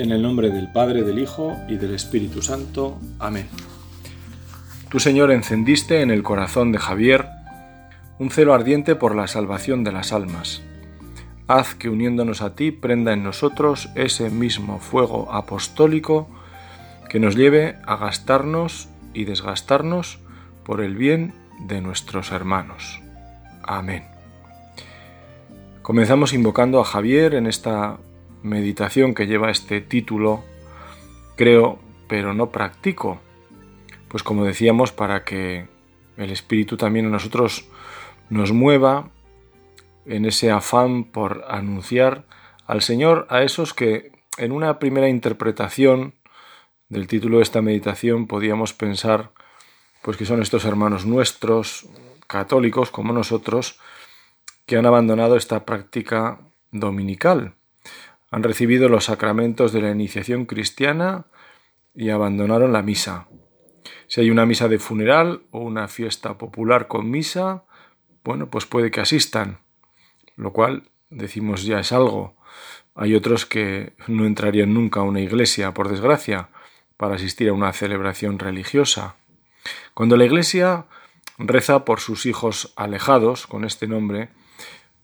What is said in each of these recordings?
En el nombre del Padre, del Hijo y del Espíritu Santo. Amén. Tú, Señor, encendiste en el corazón de Javier un celo ardiente por la salvación de las almas. Haz que uniéndonos a ti prenda en nosotros ese mismo fuego apostólico que nos lleve a gastarnos y desgastarnos por el bien de nuestros hermanos. Amén. Comenzamos invocando a Javier en esta meditación que lleva este título, creo, pero no practico. Pues como decíamos, para que el Espíritu también a nosotros nos mueva en ese afán por anunciar al Señor a esos que en una primera interpretación del título de esta meditación podíamos pensar pues que son estos hermanos nuestros, católicos como nosotros, que han abandonado esta práctica dominical han recibido los sacramentos de la iniciación cristiana y abandonaron la misa. Si hay una misa de funeral o una fiesta popular con misa, bueno, pues puede que asistan, lo cual decimos ya es algo. Hay otros que no entrarían nunca a una iglesia, por desgracia, para asistir a una celebración religiosa. Cuando la iglesia reza por sus hijos alejados con este nombre,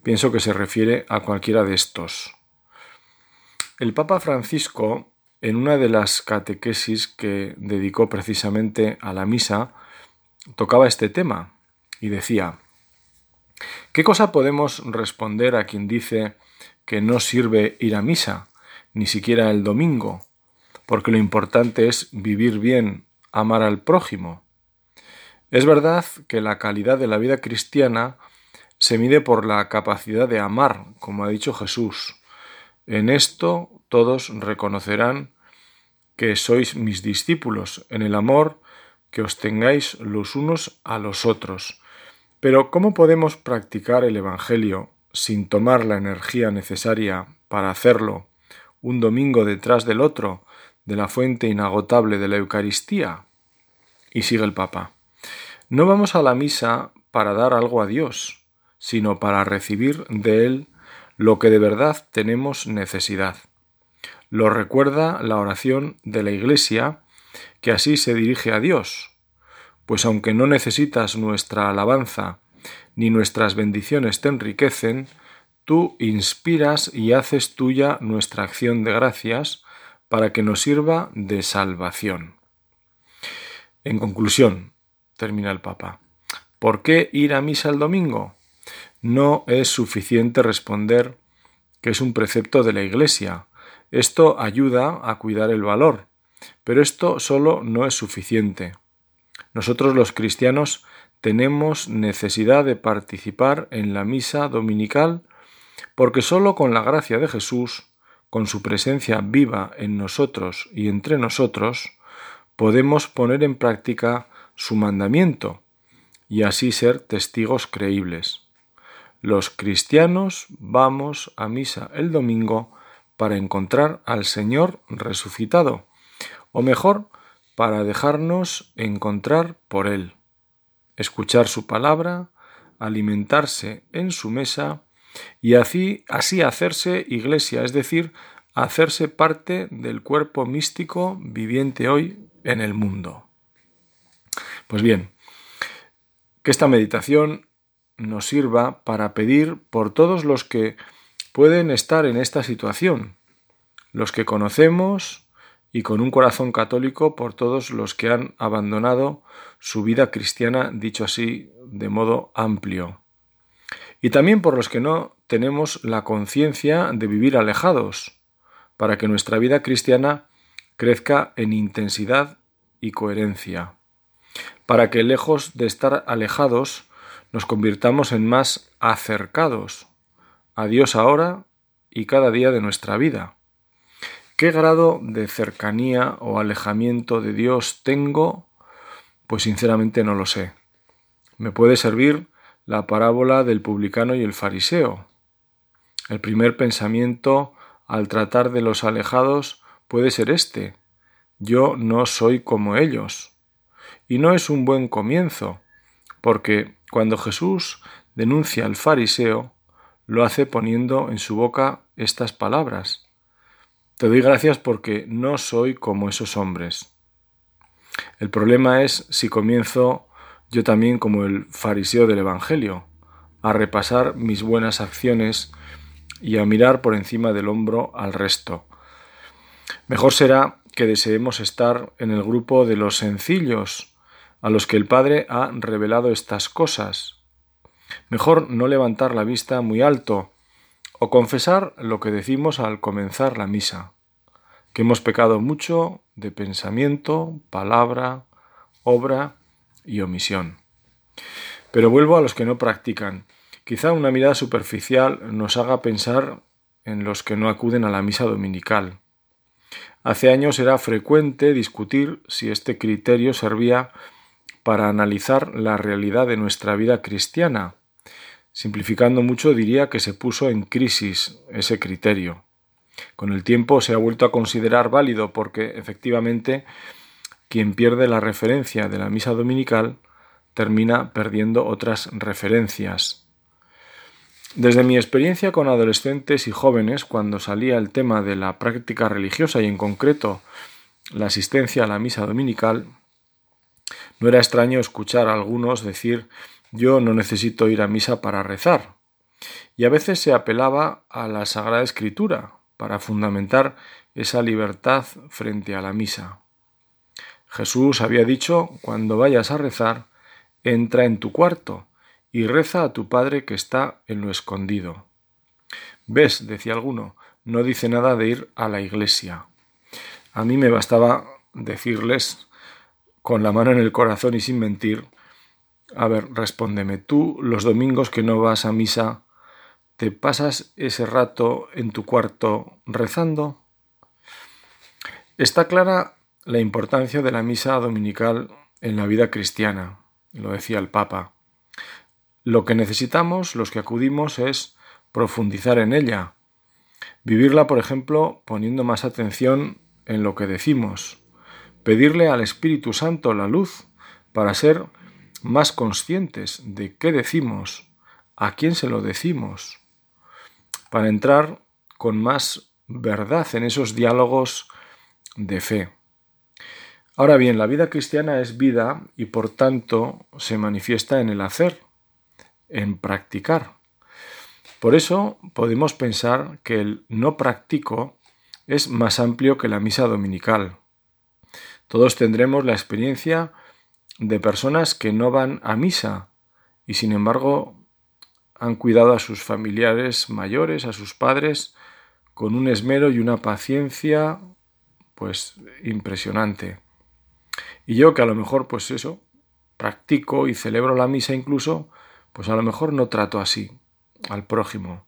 pienso que se refiere a cualquiera de estos. El Papa Francisco, en una de las catequesis que dedicó precisamente a la misa, tocaba este tema y decía, ¿qué cosa podemos responder a quien dice que no sirve ir a misa, ni siquiera el domingo, porque lo importante es vivir bien, amar al prójimo? Es verdad que la calidad de la vida cristiana se mide por la capacidad de amar, como ha dicho Jesús, en esto todos reconocerán que sois mis discípulos, en el amor que os tengáis los unos a los otros. Pero ¿cómo podemos practicar el Evangelio sin tomar la energía necesaria para hacerlo un domingo detrás del otro de la fuente inagotable de la Eucaristía? Y sigue el Papa. No vamos a la misa para dar algo a Dios, sino para recibir de Él lo que de verdad tenemos necesidad. Lo recuerda la oración de la Iglesia, que así se dirige a Dios, pues aunque no necesitas nuestra alabanza ni nuestras bendiciones te enriquecen, tú inspiras y haces tuya nuestra acción de gracias para que nos sirva de salvación. En conclusión, termina el Papa, ¿por qué ir a misa el domingo? No es suficiente responder que es un precepto de la Iglesia. Esto ayuda a cuidar el valor, pero esto solo no es suficiente. Nosotros los cristianos tenemos necesidad de participar en la misa dominical porque sólo con la gracia de Jesús, con su presencia viva en nosotros y entre nosotros, podemos poner en práctica su mandamiento y así ser testigos creíbles. Los cristianos vamos a misa el domingo para encontrar al Señor resucitado, o mejor, para dejarnos encontrar por Él, escuchar su palabra, alimentarse en su mesa y así, así hacerse iglesia, es decir, hacerse parte del cuerpo místico viviente hoy en el mundo. Pues bien, que esta meditación nos sirva para pedir por todos los que pueden estar en esta situación, los que conocemos y con un corazón católico por todos los que han abandonado su vida cristiana, dicho así de modo amplio, y también por los que no tenemos la conciencia de vivir alejados, para que nuestra vida cristiana crezca en intensidad y coherencia, para que lejos de estar alejados nos convirtamos en más acercados a Dios ahora y cada día de nuestra vida. ¿Qué grado de cercanía o alejamiento de Dios tengo? Pues sinceramente no lo sé. Me puede servir la parábola del publicano y el fariseo. El primer pensamiento al tratar de los alejados puede ser este. Yo no soy como ellos. Y no es un buen comienzo, porque cuando Jesús denuncia al fariseo, lo hace poniendo en su boca estas palabras. Te doy gracias porque no soy como esos hombres. El problema es si comienzo yo también como el fariseo del Evangelio, a repasar mis buenas acciones y a mirar por encima del hombro al resto. Mejor será que deseemos estar en el grupo de los sencillos, a los que el Padre ha revelado estas cosas. Mejor no levantar la vista muy alto, o confesar lo que decimos al comenzar la misa, que hemos pecado mucho de pensamiento, palabra, obra y omisión. Pero vuelvo a los que no practican. Quizá una mirada superficial nos haga pensar en los que no acuden a la misa dominical. Hace años era frecuente discutir si este criterio servía para analizar la realidad de nuestra vida cristiana Simplificando mucho diría que se puso en crisis ese criterio. Con el tiempo se ha vuelto a considerar válido porque efectivamente quien pierde la referencia de la misa dominical termina perdiendo otras referencias. Desde mi experiencia con adolescentes y jóvenes, cuando salía el tema de la práctica religiosa y en concreto la asistencia a la misa dominical, no era extraño escuchar a algunos decir yo no necesito ir a misa para rezar. Y a veces se apelaba a la Sagrada Escritura para fundamentar esa libertad frente a la misa. Jesús había dicho, cuando vayas a rezar, entra en tu cuarto y reza a tu Padre que está en lo escondido. ¿Ves? decía alguno, no dice nada de ir a la iglesia. A mí me bastaba decirles, con la mano en el corazón y sin mentir, a ver, respóndeme, tú los domingos que no vas a misa, ¿te pasas ese rato en tu cuarto rezando? Está clara la importancia de la misa dominical en la vida cristiana, lo decía el Papa. Lo que necesitamos, los que acudimos, es profundizar en ella, vivirla, por ejemplo, poniendo más atención en lo que decimos, pedirle al Espíritu Santo la luz para ser más conscientes de qué decimos, a quién se lo decimos, para entrar con más verdad en esos diálogos de fe. Ahora bien, la vida cristiana es vida y por tanto se manifiesta en el hacer, en practicar. Por eso podemos pensar que el no practico es más amplio que la misa dominical. Todos tendremos la experiencia de personas que no van a misa y sin embargo han cuidado a sus familiares mayores, a sus padres, con un esmero y una paciencia pues impresionante. Y yo que a lo mejor pues eso, practico y celebro la misa incluso, pues a lo mejor no trato así al prójimo.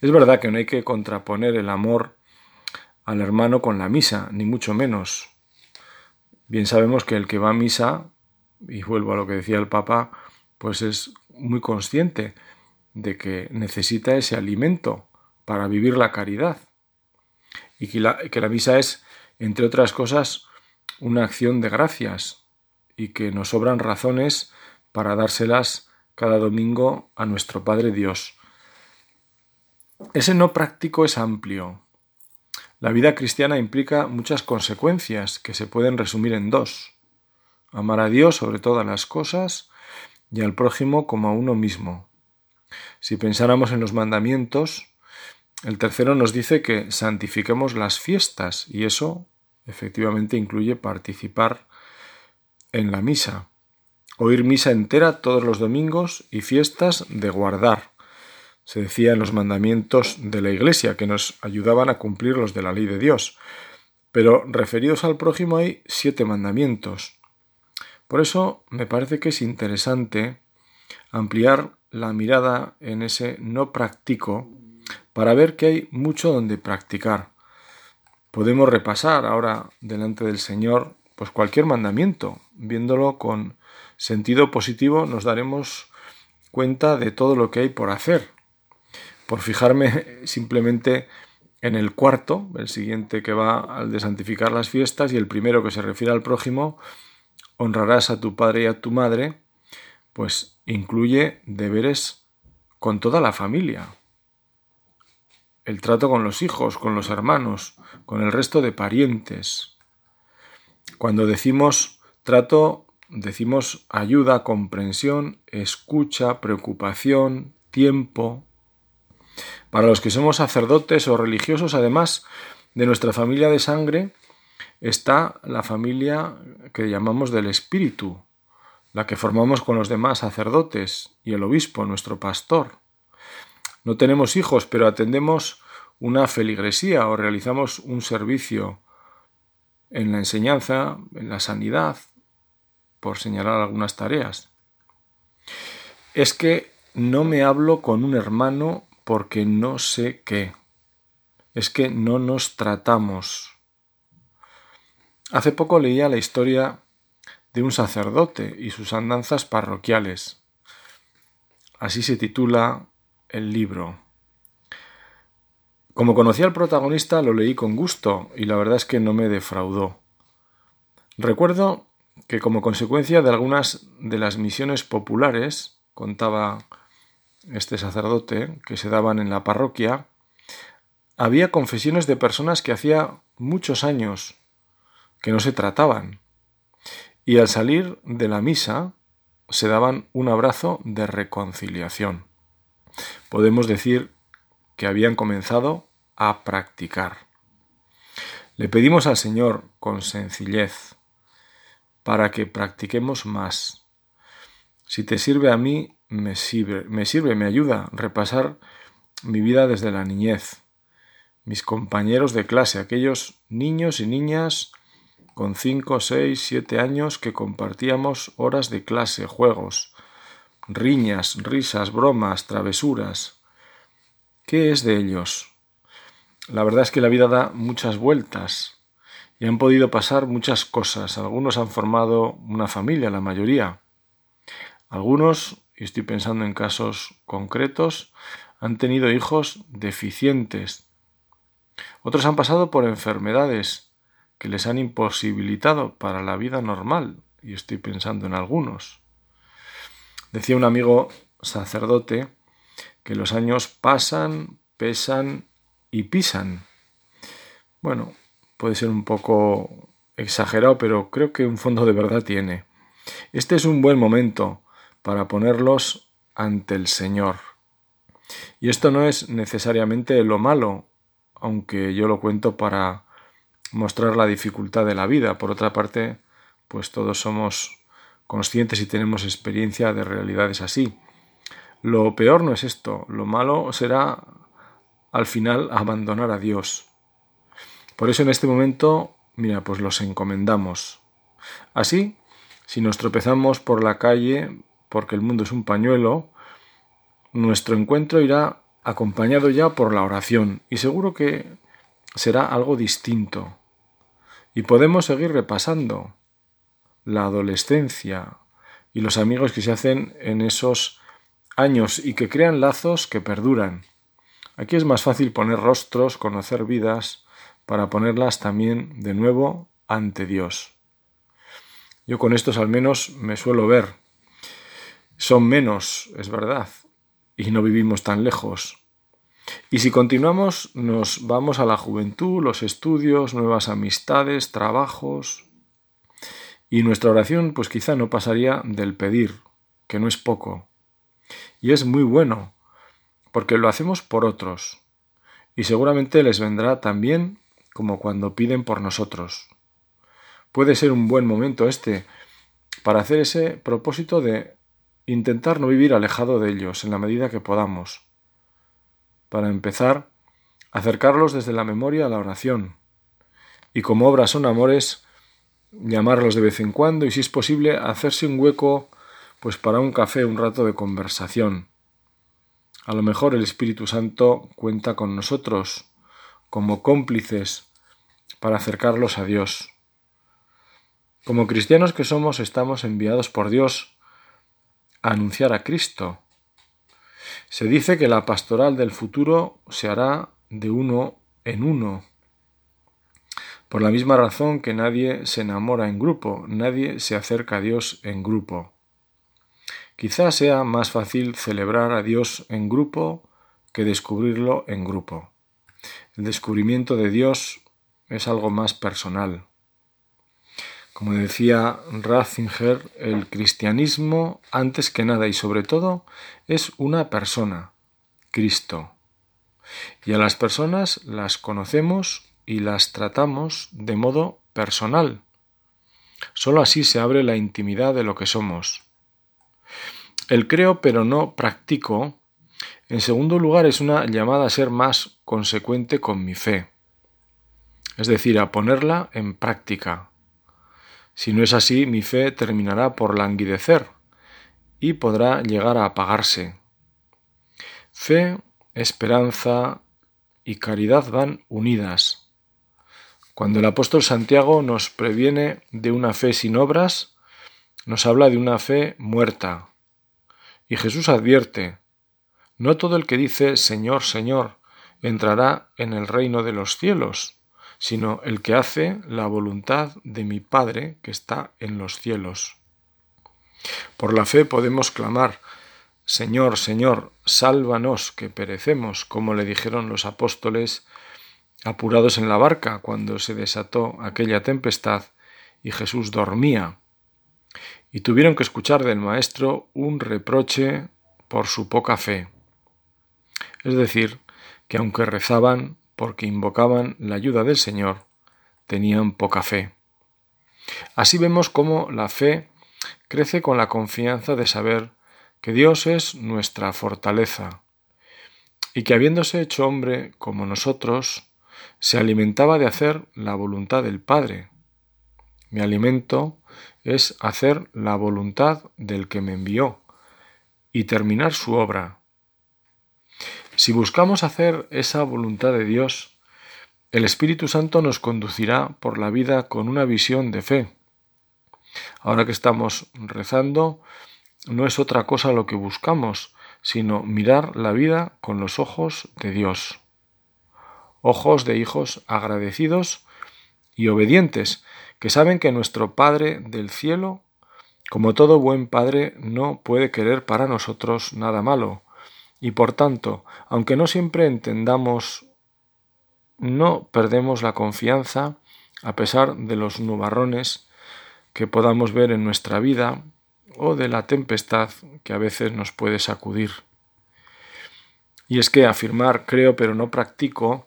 Es verdad que no hay que contraponer el amor al hermano con la misa, ni mucho menos. Bien sabemos que el que va a misa, y vuelvo a lo que decía el Papa, pues es muy consciente de que necesita ese alimento para vivir la caridad. Y que la, que la misa es, entre otras cosas, una acción de gracias y que nos sobran razones para dárselas cada domingo a nuestro Padre Dios. Ese no práctico es amplio, la vida cristiana implica muchas consecuencias que se pueden resumir en dos. Amar a Dios sobre todas las cosas y al prójimo como a uno mismo. Si pensáramos en los mandamientos, el tercero nos dice que santifiquemos las fiestas y eso efectivamente incluye participar en la misa. Oír misa entera todos los domingos y fiestas de guardar se decía en los mandamientos de la Iglesia, que nos ayudaban a cumplir los de la ley de Dios. Pero referidos al prójimo hay siete mandamientos. Por eso me parece que es interesante ampliar la mirada en ese no practico para ver que hay mucho donde practicar. Podemos repasar ahora delante del Señor pues cualquier mandamiento, viéndolo con sentido positivo nos daremos cuenta de todo lo que hay por hacer por fijarme simplemente en el cuarto, el siguiente que va al de santificar las fiestas y el primero que se refiere al prójimo, honrarás a tu padre y a tu madre, pues incluye deberes con toda la familia. el trato con los hijos, con los hermanos, con el resto de parientes. Cuando decimos trato, decimos ayuda, comprensión, escucha, preocupación, tiempo. Para los que somos sacerdotes o religiosos, además de nuestra familia de sangre, está la familia que llamamos del Espíritu, la que formamos con los demás sacerdotes y el obispo, nuestro pastor. No tenemos hijos, pero atendemos una feligresía o realizamos un servicio en la enseñanza, en la sanidad, por señalar algunas tareas. Es que no me hablo con un hermano porque no sé qué. Es que no nos tratamos. Hace poco leía la historia de un sacerdote y sus andanzas parroquiales. Así se titula el libro. Como conocía al protagonista, lo leí con gusto y la verdad es que no me defraudó. Recuerdo que como consecuencia de algunas de las misiones populares, contaba este sacerdote, que se daban en la parroquia, había confesiones de personas que hacía muchos años que no se trataban. Y al salir de la misa se daban un abrazo de reconciliación. Podemos decir que habían comenzado a practicar. Le pedimos al Señor con sencillez para que practiquemos más. Si te sirve a mí, me sirve, me sirve, me ayuda repasar mi vida desde la niñez, mis compañeros de clase, aquellos niños y niñas con 5, 6, 7 años que compartíamos horas de clase, juegos, riñas, risas, bromas, travesuras. ¿Qué es de ellos? La verdad es que la vida da muchas vueltas y han podido pasar muchas cosas. Algunos han formado una familia, la mayoría. Algunos, y estoy pensando en casos concretos, han tenido hijos deficientes. Otros han pasado por enfermedades que les han imposibilitado para la vida normal, y estoy pensando en algunos. Decía un amigo sacerdote que los años pasan, pesan y pisan. Bueno, puede ser un poco exagerado, pero creo que un fondo de verdad tiene. Este es un buen momento para ponerlos ante el Señor. Y esto no es necesariamente lo malo, aunque yo lo cuento para mostrar la dificultad de la vida. Por otra parte, pues todos somos conscientes y tenemos experiencia de realidades así. Lo peor no es esto, lo malo será al final abandonar a Dios. Por eso en este momento, mira, pues los encomendamos. Así, si nos tropezamos por la calle, porque el mundo es un pañuelo, nuestro encuentro irá acompañado ya por la oración y seguro que será algo distinto. Y podemos seguir repasando la adolescencia y los amigos que se hacen en esos años y que crean lazos que perduran. Aquí es más fácil poner rostros, conocer vidas, para ponerlas también de nuevo ante Dios. Yo con estos al menos me suelo ver. Son menos, es verdad, y no vivimos tan lejos. Y si continuamos, nos vamos a la juventud, los estudios, nuevas amistades, trabajos. Y nuestra oración, pues quizá no pasaría del pedir, que no es poco. Y es muy bueno, porque lo hacemos por otros, y seguramente les vendrá también como cuando piden por nosotros. Puede ser un buen momento este para hacer ese propósito de intentar no vivir alejado de ellos en la medida que podamos. Para empezar, acercarlos desde la memoria a la oración. Y como obras son amores, llamarlos de vez en cuando y si es posible hacerse un hueco pues para un café, un rato de conversación. A lo mejor el Espíritu Santo cuenta con nosotros como cómplices para acercarlos a Dios. Como cristianos que somos, estamos enviados por Dios anunciar a Cristo. Se dice que la pastoral del futuro se hará de uno en uno. Por la misma razón que nadie se enamora en grupo, nadie se acerca a Dios en grupo. Quizás sea más fácil celebrar a Dios en grupo que descubrirlo en grupo. El descubrimiento de Dios es algo más personal. Como decía Ratzinger, el cristianismo, antes que nada y sobre todo, es una persona, Cristo. Y a las personas las conocemos y las tratamos de modo personal. Solo así se abre la intimidad de lo que somos. El creo pero no practico, en segundo lugar, es una llamada a ser más consecuente con mi fe, es decir, a ponerla en práctica si no es así, mi fe terminará por languidecer y podrá llegar a apagarse. Fe, esperanza y caridad van unidas. Cuando el apóstol Santiago nos previene de una fe sin obras, nos habla de una fe muerta. Y Jesús advierte, no todo el que dice Señor, Señor, entrará en el reino de los cielos, sino el que hace la voluntad de mi Padre que está en los cielos. Por la fe podemos clamar, Señor, Señor, sálvanos, que perecemos, como le dijeron los apóstoles apurados en la barca cuando se desató aquella tempestad y Jesús dormía. Y tuvieron que escuchar del Maestro un reproche por su poca fe. Es decir, que aunque rezaban, porque invocaban la ayuda del Señor, tenían poca fe. Así vemos cómo la fe crece con la confianza de saber que Dios es nuestra fortaleza y que habiéndose hecho hombre como nosotros, se alimentaba de hacer la voluntad del Padre. Mi alimento es hacer la voluntad del que me envió y terminar su obra, si buscamos hacer esa voluntad de Dios, el Espíritu Santo nos conducirá por la vida con una visión de fe. Ahora que estamos rezando, no es otra cosa lo que buscamos, sino mirar la vida con los ojos de Dios. Ojos de hijos agradecidos y obedientes, que saben que nuestro Padre del cielo, como todo buen Padre, no puede querer para nosotros nada malo, y por tanto, aunque no siempre entendamos, no perdemos la confianza a pesar de los nubarrones que podamos ver en nuestra vida o de la tempestad que a veces nos puede sacudir. Y es que afirmar creo pero no practico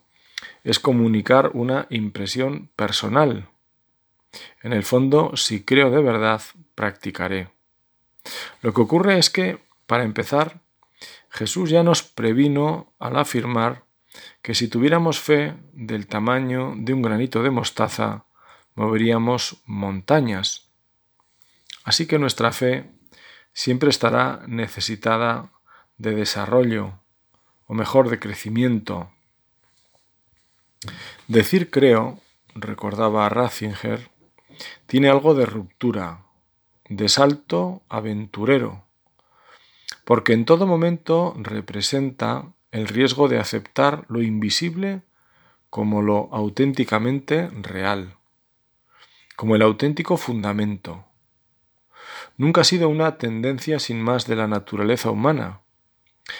es comunicar una impresión personal. En el fondo, si creo de verdad, practicaré. Lo que ocurre es que, para empezar, Jesús ya nos previno al afirmar que si tuviéramos fe del tamaño de un granito de mostaza, moveríamos montañas. Así que nuestra fe siempre estará necesitada de desarrollo, o mejor, de crecimiento. Decir creo, recordaba Ratzinger, tiene algo de ruptura, de salto aventurero porque en todo momento representa el riesgo de aceptar lo invisible como lo auténticamente real, como el auténtico fundamento. Nunca ha sido una tendencia sin más de la naturaleza humana.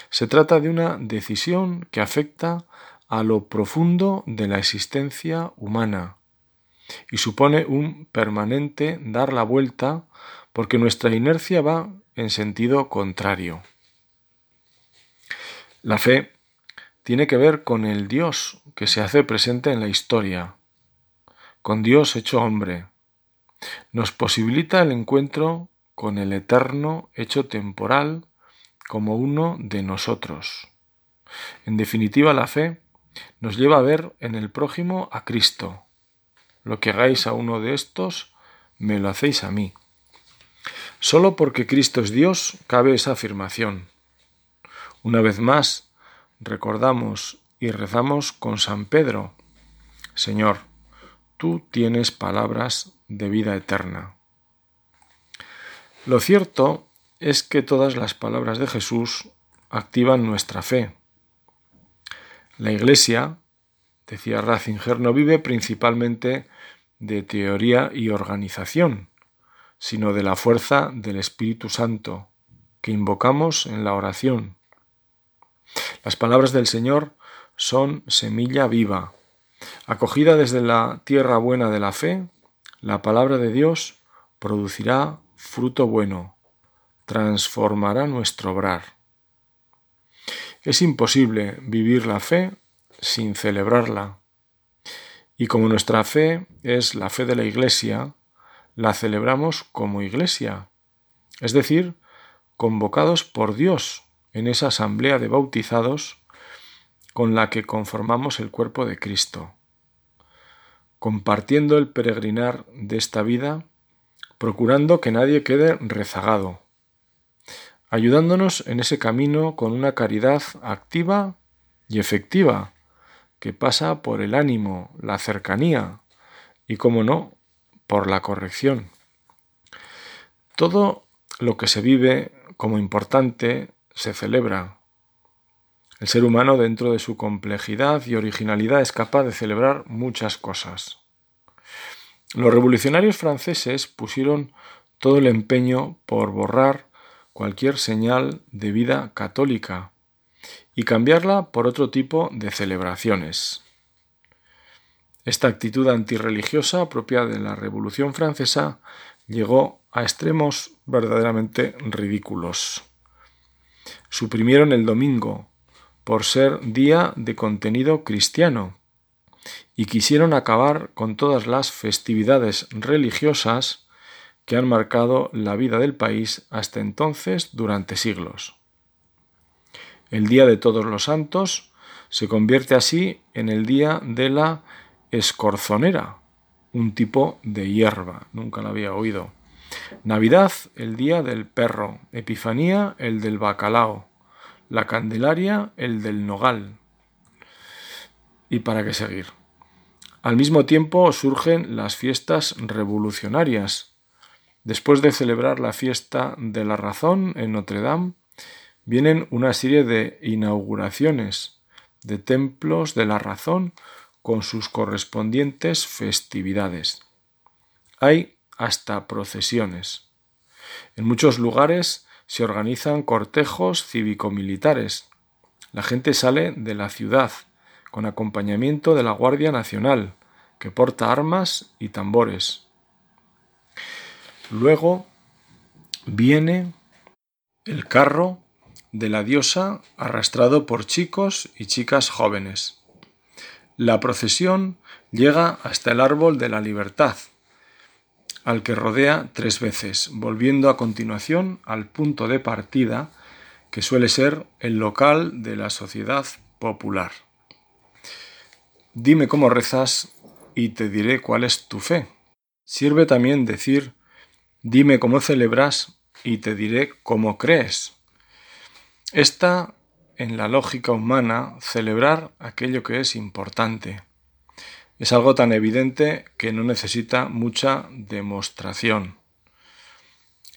Se trata de una decisión que afecta a lo profundo de la existencia humana y supone un permanente dar la vuelta porque nuestra inercia va en sentido contrario. La fe tiene que ver con el Dios que se hace presente en la historia, con Dios hecho hombre. Nos posibilita el encuentro con el eterno hecho temporal como uno de nosotros. En definitiva, la fe nos lleva a ver en el prójimo a Cristo. Lo que hagáis a uno de estos, me lo hacéis a mí. Solo porque Cristo es Dios cabe esa afirmación. Una vez más, recordamos y rezamos con San Pedro, Señor, tú tienes palabras de vida eterna. Lo cierto es que todas las palabras de Jesús activan nuestra fe. La Iglesia, decía Ratzinger, no vive principalmente de teoría y organización, sino de la fuerza del Espíritu Santo, que invocamos en la oración. Las palabras del Señor son semilla viva. Acogida desde la tierra buena de la fe, la palabra de Dios producirá fruto bueno, transformará nuestro obrar. Es imposible vivir la fe sin celebrarla. Y como nuestra fe es la fe de la Iglesia, la celebramos como Iglesia, es decir, convocados por Dios en esa asamblea de bautizados con la que conformamos el cuerpo de Cristo, compartiendo el peregrinar de esta vida, procurando que nadie quede rezagado, ayudándonos en ese camino con una caridad activa y efectiva, que pasa por el ánimo, la cercanía y, como no, por la corrección. Todo lo que se vive como importante se celebra. El ser humano, dentro de su complejidad y originalidad, es capaz de celebrar muchas cosas. Los revolucionarios franceses pusieron todo el empeño por borrar cualquier señal de vida católica y cambiarla por otro tipo de celebraciones. Esta actitud antirreligiosa propia de la Revolución Francesa llegó a extremos verdaderamente ridículos. Suprimieron el domingo por ser día de contenido cristiano y quisieron acabar con todas las festividades religiosas que han marcado la vida del país hasta entonces durante siglos. El Día de Todos los Santos se convierte así en el Día de la Escorzonera, un tipo de hierba, nunca la había oído. Navidad, el Día del Perro, Epifanía, el del Bacalao, la Candelaria, el del Nogal. ¿Y para qué seguir? Al mismo tiempo surgen las fiestas revolucionarias. Después de celebrar la fiesta de la razón en Notre Dame, vienen una serie de inauguraciones de templos de la razón con sus correspondientes festividades. Hay hasta procesiones. En muchos lugares se organizan cortejos cívico-militares. La gente sale de la ciudad con acompañamiento de la Guardia Nacional, que porta armas y tambores. Luego viene el carro de la diosa arrastrado por chicos y chicas jóvenes. La procesión llega hasta el árbol de la libertad, al que rodea tres veces, volviendo a continuación al punto de partida, que suele ser el local de la sociedad popular. Dime cómo rezas y te diré cuál es tu fe. Sirve también decir, dime cómo celebras y te diré cómo crees. Está en la lógica humana celebrar aquello que es importante. Es algo tan evidente que no necesita mucha demostración.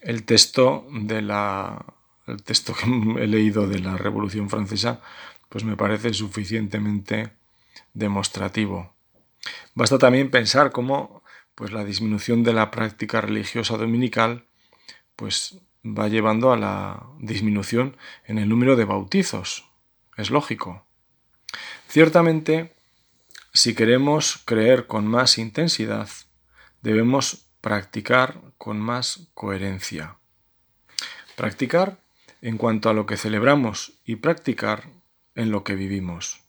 El texto de la el texto que he leído de la Revolución Francesa pues me parece suficientemente demostrativo. Basta también pensar cómo pues la disminución de la práctica religiosa dominical pues va llevando a la disminución en el número de bautizos. Es lógico. Ciertamente, si queremos creer con más intensidad, debemos practicar con más coherencia. Practicar en cuanto a lo que celebramos y practicar en lo que vivimos.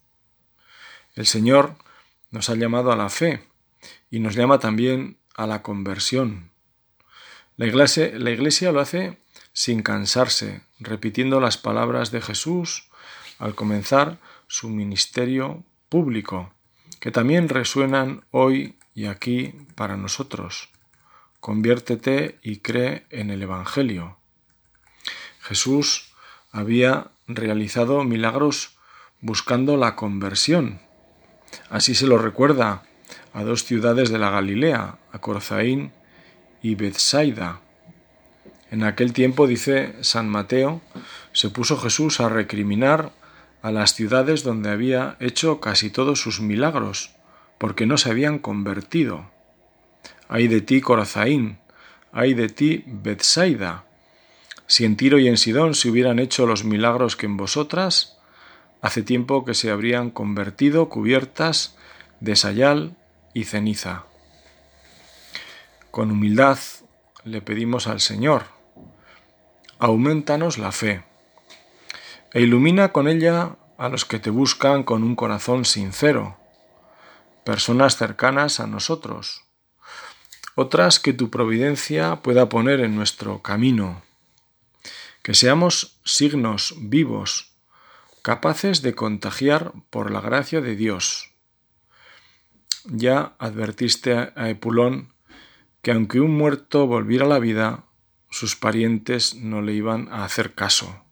El Señor nos ha llamado a la fe y nos llama también a la conversión. La iglesia, la iglesia lo hace sin cansarse, repitiendo las palabras de Jesús al comenzar su ministerio público, que también resuenan hoy y aquí para nosotros. Conviértete y cree en el Evangelio. Jesús había realizado milagros buscando la conversión. Así se lo recuerda a dos ciudades de la Galilea, a Corzaín y Bethsaida, en aquel tiempo, dice San Mateo, se puso Jesús a recriminar a las ciudades donde había hecho casi todos sus milagros, porque no se habían convertido. Ay de ti, Corazaín, ay de ti, Bethsaida. Si en Tiro y en Sidón se hubieran hecho los milagros que en vosotras, hace tiempo que se habrían convertido cubiertas de sayal y ceniza. Con humildad le pedimos al Señor, aumentanos la fe e ilumina con ella a los que te buscan con un corazón sincero, personas cercanas a nosotros, otras que tu providencia pueda poner en nuestro camino, que seamos signos vivos, capaces de contagiar por la gracia de Dios. Ya advertiste a Epulón que aunque un muerto volviera a la vida, sus parientes no le iban a hacer caso.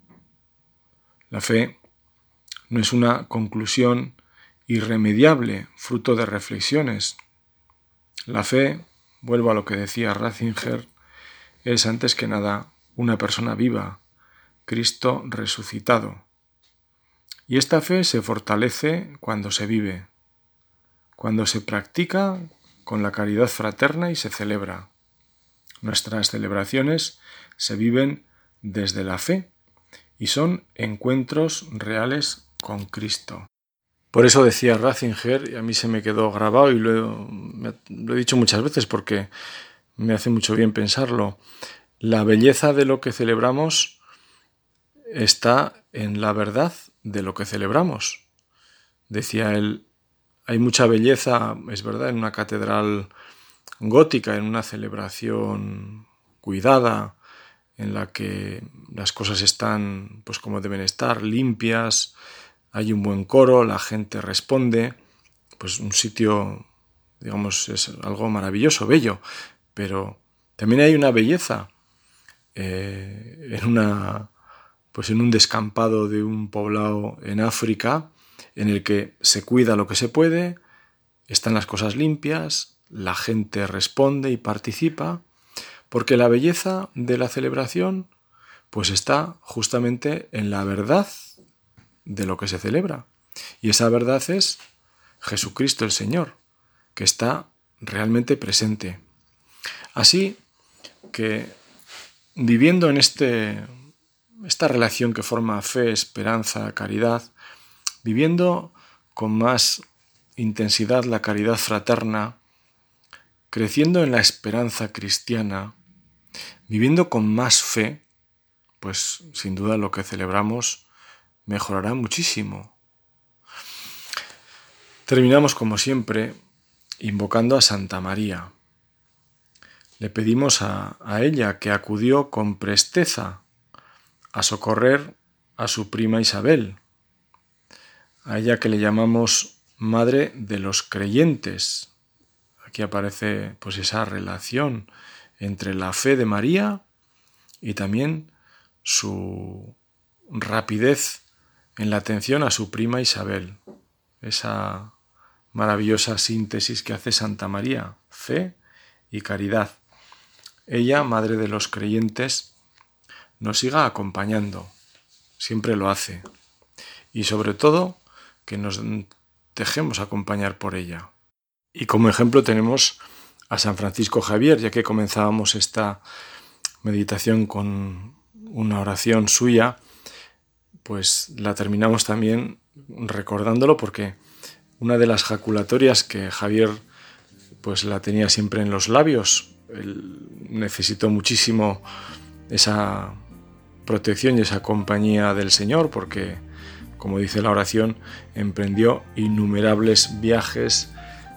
La fe no es una conclusión irremediable, fruto de reflexiones. La fe, vuelvo a lo que decía Ratzinger, es antes que nada una persona viva, Cristo resucitado. Y esta fe se fortalece cuando se vive, cuando se practica con la caridad fraterna y se celebra. Nuestras celebraciones se viven desde la fe y son encuentros reales con Cristo. Por eso decía Ratzinger, y a mí se me quedó grabado y lo he, dicho muchas veces porque me hace mucho bien pensarlo, la belleza de lo que celebramos está en la verdad de lo que celebramos. Decía él, hay mucha belleza, es verdad, en una catedral gótica, en una celebración cuidada, en la que las cosas están pues como deben estar, limpias, hay un buen coro, la gente responde, pues un sitio, digamos, es algo maravilloso, bello, pero también hay una belleza eh, en una, pues en un descampado de un poblado en África, en el que se cuida lo que se puede, están las cosas limpias, la gente responde y participa, porque la belleza de la celebración pues está justamente en la verdad de lo que se celebra. Y esa verdad es Jesucristo el Señor, que está realmente presente. Así que viviendo en este, esta relación que forma fe, esperanza, caridad, viviendo con más intensidad la caridad fraterna, creciendo en la esperanza cristiana, viviendo con más fe, pues sin duda lo que celebramos mejorará muchísimo. Terminamos como siempre invocando a Santa María. Le pedimos a, a, ella que acudió con presteza a socorrer a su prima Isabel, a ella que le llamamos Madre de los Creyentes. Aquí aparece pues esa relación entre la fe de María y también su rapidez en la atención a su prima Isabel. Esa maravillosa síntesis que hace Santa María, fe y caridad. Ella, Madre de los Creyentes, nos siga acompañando, siempre lo hace, y sobre todo que nos dejemos acompañar por ella. Y como ejemplo tenemos a San Francisco Javier, ya que comenzábamos esta meditación con una oración suya, pues la terminamos también recordándolo porque una de las jaculatorias que Javier pues la tenía siempre en los labios, él necesitó muchísimo esa protección y esa compañía del Señor porque como dice la oración, emprendió innumerables viajes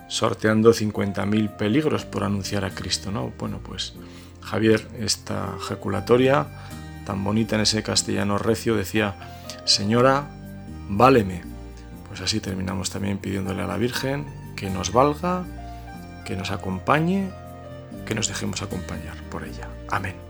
sorteando 50.000 peligros por anunciar a Cristo, ¿no? Bueno, pues Javier, esta jaculatoria tan bonita en ese castellano recio decía, Señora, váleme. Pues así terminamos también pidiéndole a la Virgen que nos valga, que nos acompañe, que nos dejemos acompañar por ella. Amén.